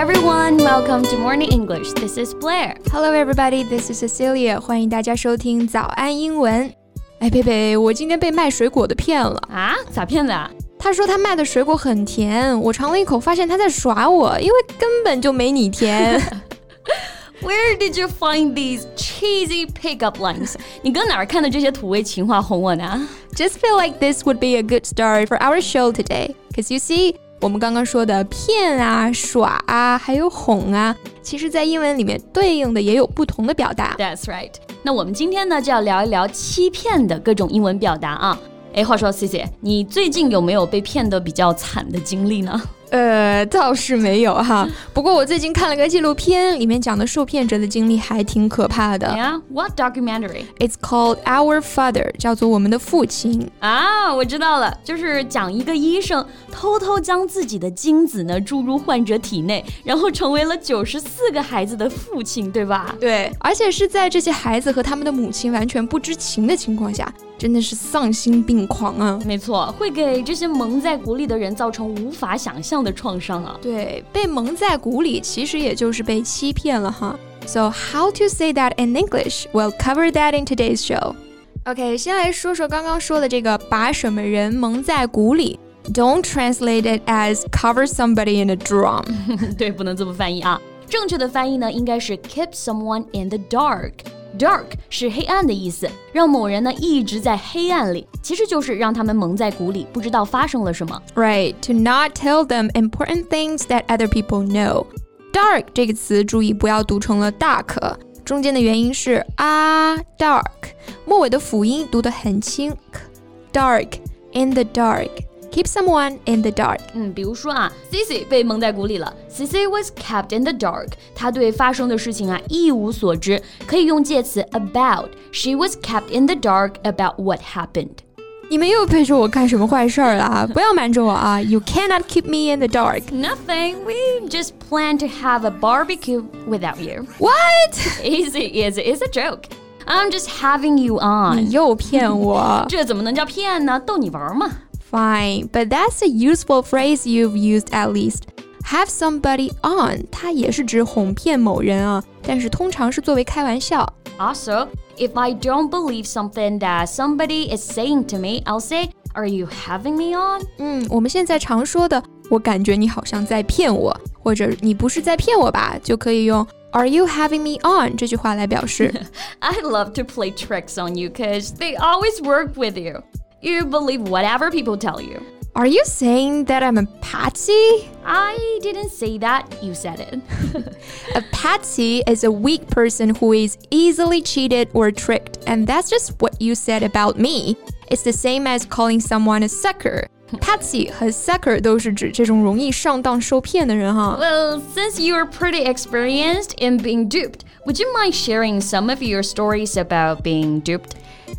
everyone, welcome to Morning English. This is Blair. Hello, everybody. This is Cecilia. 欢迎大家收听早安英文。哎，贝贝，我今天被卖水果的骗了啊？咋骗的啊？他说他卖的水果很甜，我尝了一口，发现他在耍我，因为根本就没你甜。Where did you find these cheesy pickup lines？你搁哪儿看的这些土味情话哄我呢？Just feel like this would be a good start for our show today, because you see. 我们刚刚说的骗啊、耍啊，还有哄啊，其实，在英文里面对应的也有不同的表达。That's right。那我们今天呢，就要聊一聊欺骗的各种英文表达啊。哎，话说，C C，你最近有没有被骗的比较惨的经历呢？呃，倒是没有哈。不过我最近看了个纪录片，里面讲的受骗者的经历还挺可怕的。Yeah，what documentary? It's called Our Father，叫做我们的父亲。啊，我知道了，就是讲一个医生偷偷将自己的精子呢注入患者体内，然后成为了九十四个孩子的父亲，对吧？对，而且是在这些孩子和他们的母亲完全不知情的情况下。真的是丧心病狂啊！没错，会给这些蒙在鼓里的人造成无法想象的创伤啊！对，被蒙在鼓里，其实也就是被欺骗了哈。So how to say that in English? We'll cover that in today's show. OK，先来说说刚刚说的这个把什么人蒙在鼓里。Don't translate it as cover somebody in a drum. 对，不能这么翻译啊。正确的翻译呢，应该是 keep someone in the dark。Dark 是黑暗的意思，让某人呢一直在黑暗里，其实就是让他们蒙在鼓里，不知道发生了什么。Right, to not tell them important things that other people know. Dark 这个词注意不要读成了 dark，中间的元音是啊 dark，末尾的辅音读得很轻，dark in the dark。 keep someone in the dark。嗯，比如说啊，Cici 被蒙在鼓里了。Cici was kept in the dark。她对发生的事情啊一无所知，可以用介词 about。She was kept in the dark about what happened。你们又陪着我干什么坏事儿了？不要瞒着我啊！You cannot keep me in the dark. Nothing. We just plan to have a barbecue without you. What? Easy, easy. It's a joke. I'm just having you on. 你又骗我。这怎么能叫骗呢？逗你玩嘛。 fine, but that's a useful phrase you've used at least. Have somebody on，它也是指哄骗某人啊，但是通常是作为开玩笑。Also, if I don't believe something that somebody is saying to me, I'll say, "Are you having me on?" 嗯，我们现在常说的，我感觉你好像在骗我，或者你不是在骗我吧，就可以用 "Are you having me on?" 这句话来表示。I love to play tricks on you because they always work with you. You believe whatever people tell you. Are you saying that I'm a patsy? I didn't say that. You said it. a patsy is a weak person who is easily cheated or tricked, and that's just what you said about me. It's the same as calling someone a sucker. Patsy 和 sucker 都是指这种容易上当受骗的人哈。Well, since you're pretty experienced in being duped, would you mind sharing some of your stories about being duped?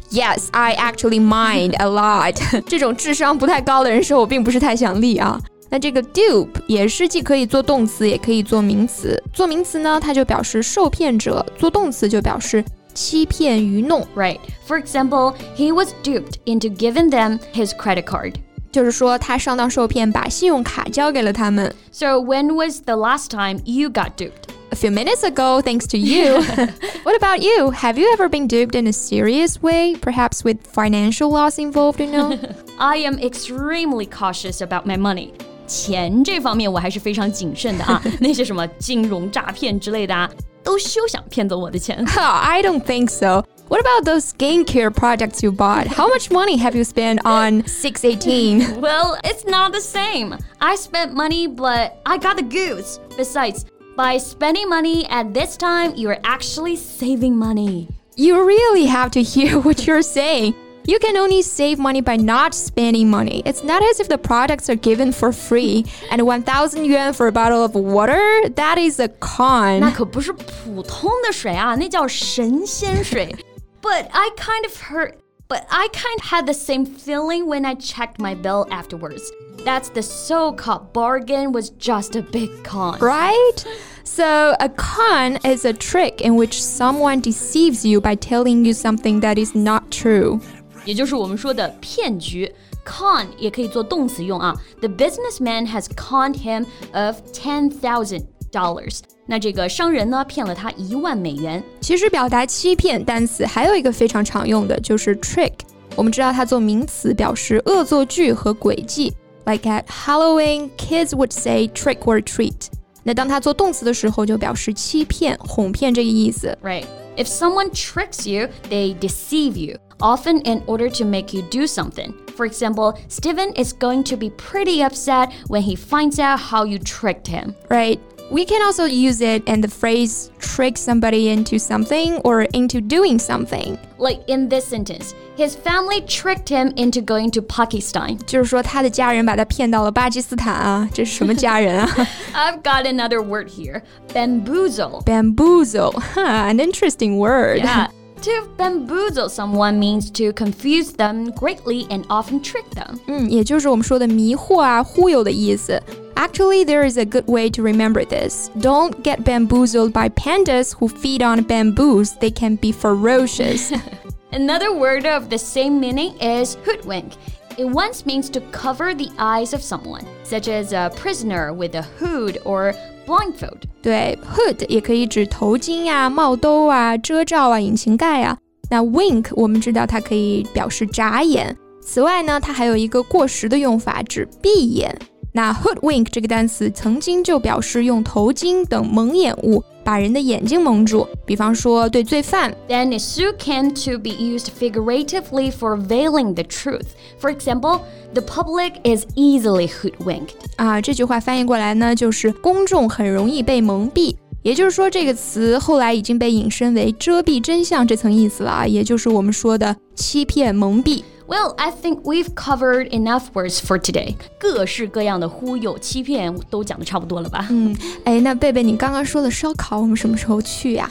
Yes, I actually mind a lot 这种智商不太高的人说我并不是太想立啊。那这个 dupe 也是既可以做动词，也可以做名词。做名词呢，它就表示受骗者；做动词就表示欺骗、愚弄。Right. For example, he was duped into giving them his credit card. 就是说他上当受骗，把信用卡交给了他们。So when was the last time you got duped? a few minutes ago, thanks to you. what about you? Have you ever been duped in a serious way, perhaps with financial loss involved, you know? I am extremely cautious about my money. 钱这方面我还是非常谨慎的啊，那些什么金融诈骗之类的啊，都休想骗走我的钱。I don't think so. What about those skincare products you bought? How much money have you spent on 618? well, it's not the same. I spent money, but I got the goods. Besides, by spending money at this time, you're actually saving money. You really have to hear what you're saying. You can only save money by not spending money. It's not as if the products are given for free. And 1000 yuan for a bottle of water, that is a con. 那可不是普通的水啊，那叫神仙水。but I kind of heard but I kind of had the same feeling when I checked my bill afterwards. That's the so called bargain was just a big con. Right? So, a con is a trick in which someone deceives you by telling you something that is not true. 也就是我们说的骗局。Con 也可以做动词用啊。The businessman has conned him of ten thousand dollars。那这个商人呢骗了他一万美元。其实表达欺骗单词还有一个非常常用的就是 trick。我们知道它做名词表示恶作剧和诡计 ，like at Halloween, kids would say trick or treat。那当它做动词的时候，就表示欺骗、哄骗这个意思。 Right. If someone tricks you, they deceive you, often in order to make you do something. For example, Steven is going to be pretty upset when he finds out how you tricked him. Right. We can also use it in the phrase trick somebody into something or into doing something. Like in this sentence, his family tricked him into going to Pakistan. 就是说他的家人把他骗到了巴基斯坦啊，这是什么家人啊 I've got another word here bamboozle. ？Bamboozle, huh, an interesting word. Yeah. To bamboozle someone means to confuse them greatly and often trick them. 嗯，也就是我们说的迷惑啊、忽悠的意思。Actually, there is a good way to remember this. Don't get bamboozled by pandas who feed on bamboos. They can be ferocious. Another word of the same meaning is hoodwink. It once means to cover the eyes of someone, such as a prisoner with a hood or blindfold. 对，hood 也可以指头巾呀、帽兜啊、遮罩啊、引擎盖啊。那 wink 我们知道它可以表示眨眼。此外呢，它还有一个过时的用法，指闭眼。那 hoodwink 这个单词曾经就表示用头巾等蒙眼物 把人的眼睛蒙住，比方说对罪犯。Then is su can to be used figuratively for veiling the truth. For example, the public is easily hoodwinked. 啊，这句话翻译过来呢，就是公众很容易被蒙蔽。也就是说，这个词后来已经被引申为遮蔽真相这层意思了啊，也就是我们说的欺骗、蒙蔽。Well, I think we've covered enough words for today. 各式各样的忽悠、欺骗都讲的差不多了吧？嗯，哎，那贝贝，你刚刚说的烧烤，我们什么时候去呀、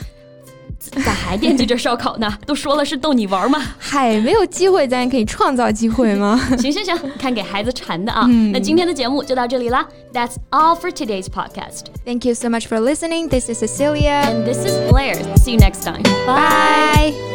咋还惦记着烧烤呢？都说了是逗你玩嘛。嗨，没有机会，咱也可以创造机会吗？行行行，看给孩子馋的啊。那今天的节目就到这里啦。That's all for today's podcast. Thank you so much for listening. This is Cecilia. And this is Blair. See you next time. Bye. Bye.